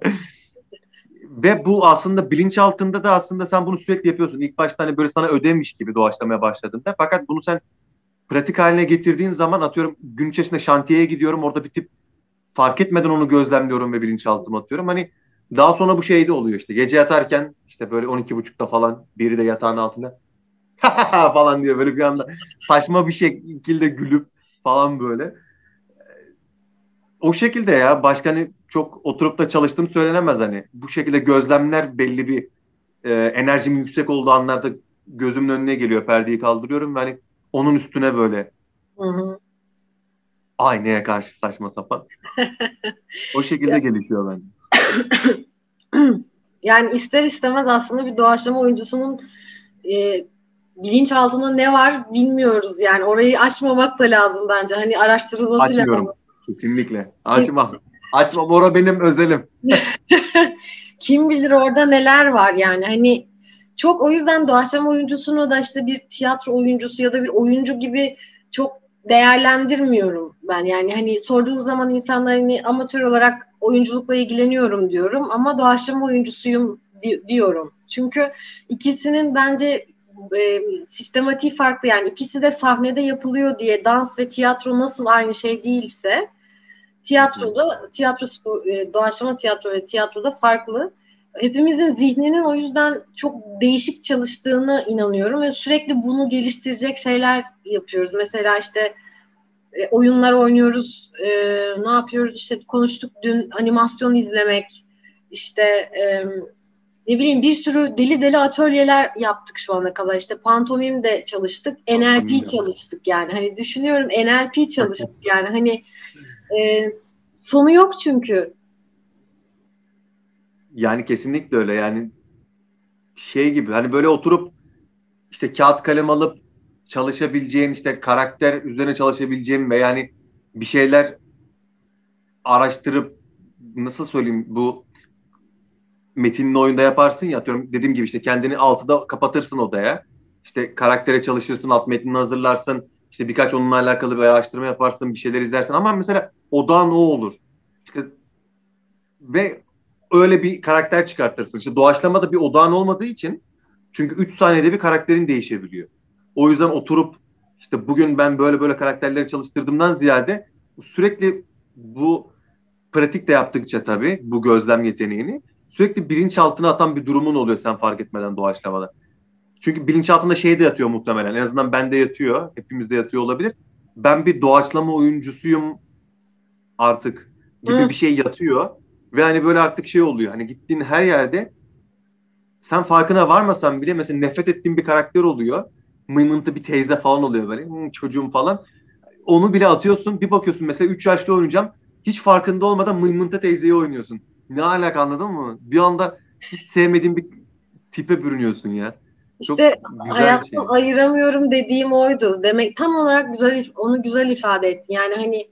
Ve bu aslında bilinç altında da aslında sen bunu sürekli yapıyorsun. İlk başta hani böyle sana ödemiş gibi doğaçlamaya başladığında. Fakat bunu sen pratik haline getirdiğin zaman atıyorum gün içerisinde şantiyeye gidiyorum. Orada bir tip fark etmeden onu gözlemliyorum ve bilinçaltıma atıyorum. Hani daha sonra bu şeyde oluyor işte. Gece yatarken işte böyle 12.30'da falan biri de yatağın altında falan diyor böyle bir anda saçma bir şekilde gülüp falan böyle. O şekilde ya başka hani çok oturup da çalıştım söylenemez hani. Bu şekilde gözlemler belli bir e, enerjimin yüksek olduğu anlarda gözümün önüne geliyor. Perdeyi kaldırıyorum ve hani onun üstüne böyle hı hı. aynaya karşı saçma sapan. o şekilde gelişiyor bence. yani ister istemez aslında bir doğaçlama oyuncusunun e, bilinç altında ne var bilmiyoruz yani orayı açmamak da lazım bence hani araştırılması Açmıyorum. lazım. Kesinlikle. Açma. Açma. Bora benim özelim. Kim bilir orada neler var yani hani çok o yüzden doğaçlama oyuncusunu da işte bir tiyatro oyuncusu ya da bir oyuncu gibi çok değerlendirmiyorum ben. Yani hani sorduğu zaman insanlar hani amatör olarak oyunculukla ilgileniyorum diyorum ama doğaçlama oyuncusuyum di- diyorum. Çünkü ikisinin bence e, sistematiği farklı yani ikisi de sahnede yapılıyor diye dans ve tiyatro nasıl aynı şey değilse tiyatroda tiyatro spor, e, doğaçlama tiyatro ve tiyatroda farklı. Hepimizin zihninin o yüzden çok değişik çalıştığını inanıyorum ve sürekli bunu geliştirecek şeyler yapıyoruz. Mesela işte e, oyunlar oynuyoruz, e, ne yapıyoruz işte konuştuk dün animasyon izlemek, işte e, ne bileyim bir sürü deli deli atölyeler yaptık şu ana kadar. İşte pantomim de çalıştık, NLP çalıştık yani. Hani düşünüyorum NLP çalıştık yani. Hani e, sonu yok çünkü. Yani kesinlikle öyle. Yani şey gibi hani böyle oturup işte kağıt kalem alıp çalışabileceğin işte karakter üzerine çalışabileceğin ve yani bir şeyler araştırıp nasıl söyleyeyim bu metinli oyunda yaparsın ya atıyorum dediğim gibi işte kendini altıda kapatırsın odaya. İşte karaktere çalışırsın, alt metnini hazırlarsın. İşte birkaç onunla alakalı bir araştırma yaparsın, bir şeyler izlersin. Ama mesela odağın o olur. İşte ve öyle bir karakter çıkartırsın. İşte doğaçlamada bir odağın olmadığı için çünkü 3 saniyede bir karakterin değişebiliyor. O yüzden oturup işte bugün ben böyle böyle karakterleri çalıştırdığımdan ziyade sürekli bu pratik de yaptıkça tabii bu gözlem yeteneğini sürekli bilinçaltına atan bir durumun oluyor sen fark etmeden doğaçlamada. Çünkü bilinçaltında şey de yatıyor muhtemelen. En azından bende yatıyor. Hepimizde yatıyor olabilir. Ben bir doğaçlama oyuncusuyum artık gibi Hı. bir şey yatıyor. Ve hani böyle artık şey oluyor. Hani gittiğin her yerde sen farkına varmasan bile mesela nefret ettiğin bir karakter oluyor. Mıymıntı bir teyze falan oluyor böyle. Hmm, çocuğum falan. Onu bile atıyorsun. Bir bakıyorsun mesela 3 yaşta oynayacağım. Hiç farkında olmadan mıymıntı teyzeyi oynuyorsun. Ne alaka anladın mı? Bir anda hiç sevmediğin bir tipe bürünüyorsun ya. İşte hayattan şey. ayıramıyorum dediğim oydu. Demek tam olarak güzel onu güzel ifade ettin. Yani hani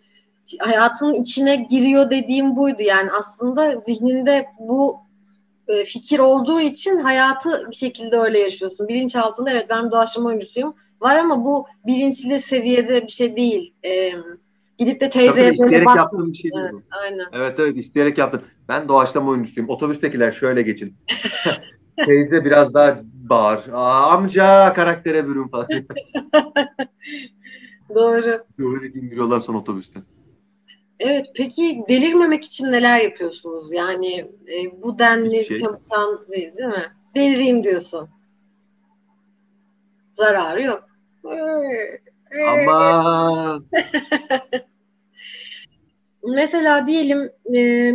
hayatın içine giriyor dediğim buydu. Yani aslında zihninde bu e, fikir olduğu için hayatı bir şekilde öyle yaşıyorsun. Bilinçaltında evet ben doğaçlama oyuncusuyum var ama bu bilinçli seviyede bir şey değil. E, gidip de teyzeye Tabii, isteyerek bak. yaptığım bir şey değil evet, Aynen. Evet evet isteyerek yaptım. Ben doğaçlama oyuncusuyum. Otobüstekiler şöyle geçin. Teyze biraz daha bağır. Aa, amca karaktere bürün falan. Doğru. Böyle indiriyorlar son otobüste. Evet peki delirmemek için neler yapıyorsunuz? Yani e, bu denli şey. çalışan değil mi? Delireyim diyorsun. Zararı yok. Ama mesela diyelim e,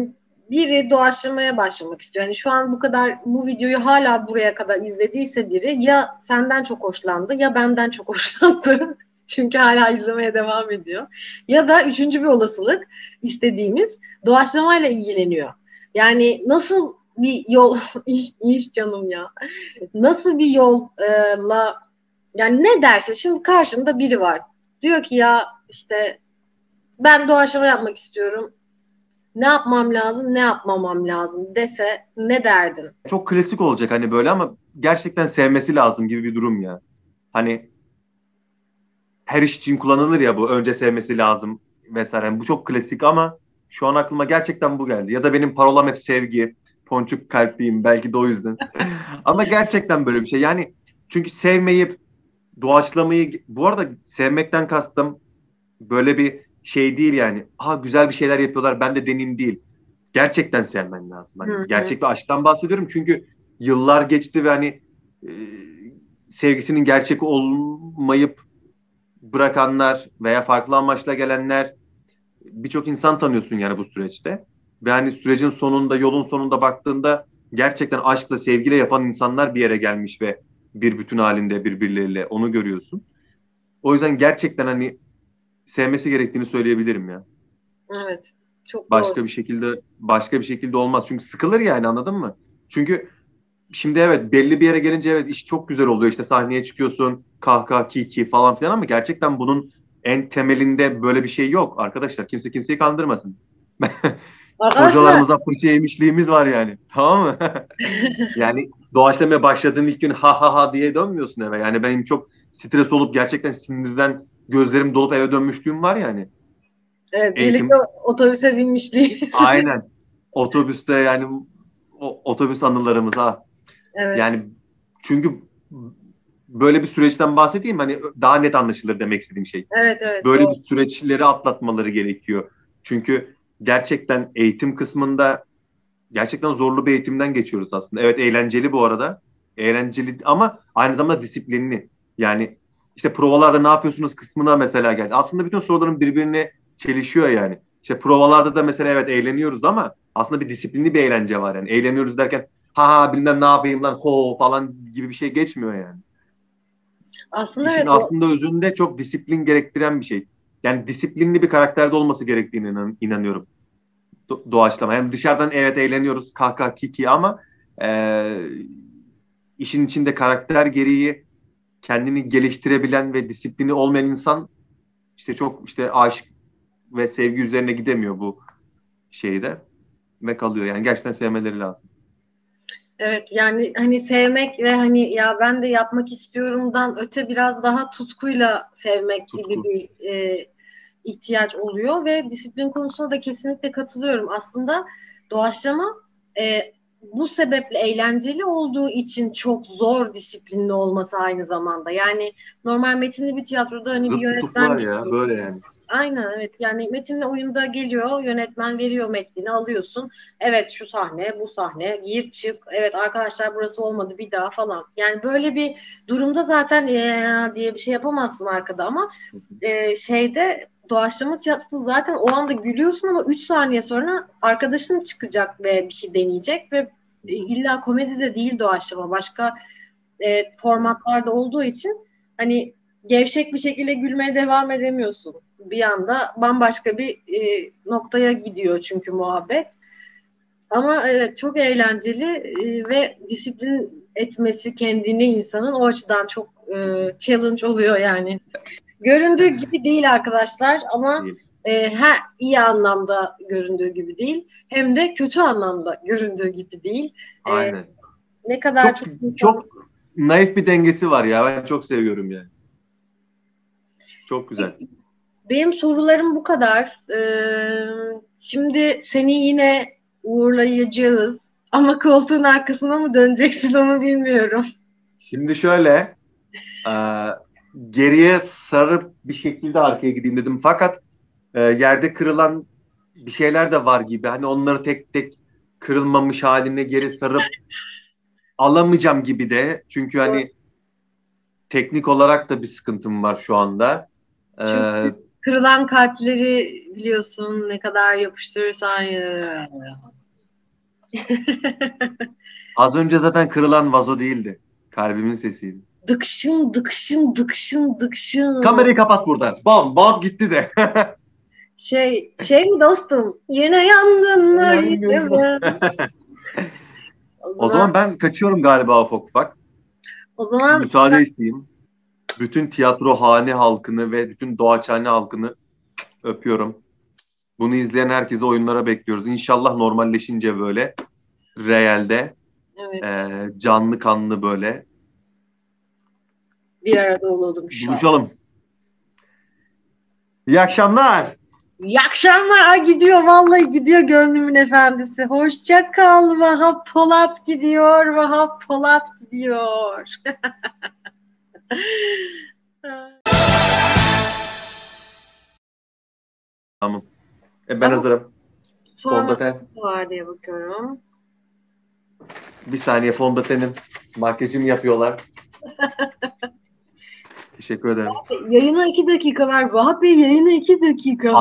biri doğaçlamaya başlamak istiyor. Yani şu an bu kadar bu videoyu hala buraya kadar izlediyse biri ya senden çok hoşlandı ya benden çok hoşlandı. Çünkü hala izlemeye devam ediyor. Ya da üçüncü bir olasılık istediğimiz doğaçlamayla ilgileniyor. Yani nasıl bir yol iş, iş canım ya. Nasıl bir yolla yani ne derse şimdi karşında biri var. Diyor ki ya işte ben doğaçlama yapmak istiyorum. Ne yapmam lazım, ne yapmamam lazım dese ne derdin? Çok klasik olacak hani böyle ama gerçekten sevmesi lazım gibi bir durum ya. Hani her iş için kullanılır ya bu önce sevmesi lazım vesaire. Yani bu çok klasik ama şu an aklıma gerçekten bu geldi. Ya da benim parolam hep sevgi. Ponçuk kalpliyim belki de o yüzden. ama gerçekten böyle bir şey. Yani çünkü sevmeyip doğaçlamayı bu arada sevmekten kastım böyle bir şey değil yani. Ha güzel bir şeyler yapıyorlar ben de deneyim değil. Gerçekten sevmen lazım. Hani gerçek bir aşktan bahsediyorum çünkü yıllar geçti ve hani e, sevgisinin gerçek olmayıp bırakanlar veya farklı amaçla gelenler birçok insan tanıyorsun yani bu süreçte. Ve hani sürecin sonunda, yolun sonunda baktığında gerçekten aşkla, sevgiyle yapan insanlar bir yere gelmiş ve bir bütün halinde birbirleriyle onu görüyorsun. O yüzden gerçekten hani sevmesi gerektiğini söyleyebilirim ya. Evet. Çok başka doğru. bir şekilde başka bir şekilde olmaz. Çünkü sıkılır yani anladın mı? Çünkü şimdi evet belli bir yere gelince evet iş çok güzel oluyor. İşte sahneye çıkıyorsun, kahkaha, kiki falan filan ama gerçekten bunun en temelinde böyle bir şey yok arkadaşlar. Kimse kimseyi kandırmasın. Arkadaşlar. Hocalarımızdan fırça yemişliğimiz var yani. Tamam mı? yani doğaçlamaya başladığın ilk gün ha ha ha diye dönmüyorsun eve. Yani benim çok stres olup gerçekten sinirden gözlerim dolup eve dönmüşlüğüm var yani. Evet, Eğitim... birlikte otobüse binmişliği. Aynen. Otobüste yani o, otobüs anılarımız ha. Evet. Yani çünkü böyle bir süreçten bahsedeyim hani daha net anlaşılır demek istediğim şey. Evet evet. Böyle doğru. bir süreçleri atlatmaları gerekiyor. Çünkü gerçekten eğitim kısmında gerçekten zorlu bir eğitimden geçiyoruz aslında. Evet eğlenceli bu arada. Eğlenceli ama aynı zamanda disiplinli. Yani işte provalarda ne yapıyorsunuz kısmına mesela geldi. Aslında bütün soruların birbirine çelişiyor yani. İşte provalarda da mesela evet eğleniyoruz ama aslında bir disiplinli bir eğlence var yani. Eğleniyoruz derken ha ha bilmem ne yapayım lan ho falan gibi bir şey geçmiyor yani. Aslında İşin evet, aslında o... özünde çok disiplin gerektiren bir şey. Yani disiplinli bir karakterde olması gerektiğine inan, inanıyorum. Do- doğaçlama. Yani dışarıdan evet eğleniyoruz kaka kiki ama e, işin içinde karakter gereği kendini geliştirebilen ve disiplini olmayan insan işte çok işte aşk ve sevgi üzerine gidemiyor bu şeyde ve kalıyor. Yani gerçekten sevmeleri lazım. Evet yani hani sevmek ve hani ya ben de yapmak istiyorumdan öte biraz daha tutkuyla sevmek Tutku. gibi bir e, ihtiyaç oluyor ve disiplin konusuna da kesinlikle katılıyorum. Aslında doğaçlama e, bu sebeple eğlenceli olduğu için çok zor disiplinli olması aynı zamanda. Yani normal metinli bir tiyatroda hani Zıt bir yönetmen ya böyle yani. Aynen evet yani metinle oyunda geliyor yönetmen veriyor metnini alıyorsun. Evet şu sahne bu sahne gir çık evet arkadaşlar burası olmadı bir daha falan. Yani böyle bir durumda zaten ee, diye bir şey yapamazsın arkada ama e, şeyde doğaçlama tiyatrosu zaten o anda gülüyorsun ama 3 saniye sonra arkadaşın çıkacak ve bir şey deneyecek ve e, illa komedi de değil doğaçlama başka e, formatlarda olduğu için hani gevşek bir şekilde gülmeye devam edemiyorsun. Bir anda bambaşka bir e, noktaya gidiyor çünkü muhabbet. Ama evet çok eğlenceli e, ve disiplin etmesi kendini insanın o açıdan çok e, challenge oluyor yani. Göründüğü gibi değil arkadaşlar ama e, ha iyi anlamda göründüğü gibi değil hem de kötü anlamda göründüğü gibi değil. E, Aynen. Ne kadar çok çok, insan... çok naif bir dengesi var ya ben çok seviyorum yani. Çok güzel. Benim sorularım bu kadar. Ee, şimdi seni yine uğurlayacağız. Ama koltuğun arkasına mı döneceksin onu bilmiyorum. Şimdi şöyle e, geriye sarıp bir şekilde arkaya gideyim dedim. Fakat e, yerde kırılan bir şeyler de var gibi. Hani onları tek tek kırılmamış haline geri sarıp alamayacağım gibi de. Çünkü hani teknik olarak da bir sıkıntım var şu anda. Ee, Çünkü kırılan kalpleri biliyorsun ne kadar yapıştırırsan ya. az önce zaten kırılan vazo değildi. Kalbimin sesiydi. Dıkşın dıkşın dıkşın dıkşın. Kamerayı kapat burada. Bam bam gitti de. Şey şey mi dostum? Yine yangınlar Yangın. yine ben. o zaman ben kaçıyorum galiba ufak ufak. o zaman Müsaade isteyeyim. Bütün tiyatro hane halkını ve bütün doğaçhane halkını öpüyorum. Bunu izleyen herkese oyunlara bekliyoruz. İnşallah normalleşince böyle realde evet, e, canlı kanlı böyle bir arada olalım şu an. buluşalım. İyi akşamlar. İyi akşamlar. Ay gidiyor vallahi gidiyor gönlümün efendisi. Hoşça kal Vahap Polat gidiyor. Vahap Polat gidiyor. Tamam. E, ben Tamam. hazırım. Sonra var diye bakıyorum. Bir saniye fondötenin makyajını yapıyorlar. Teşekkür ederim. Yayına iki dakika var. Vahap Bey yayına iki dakika.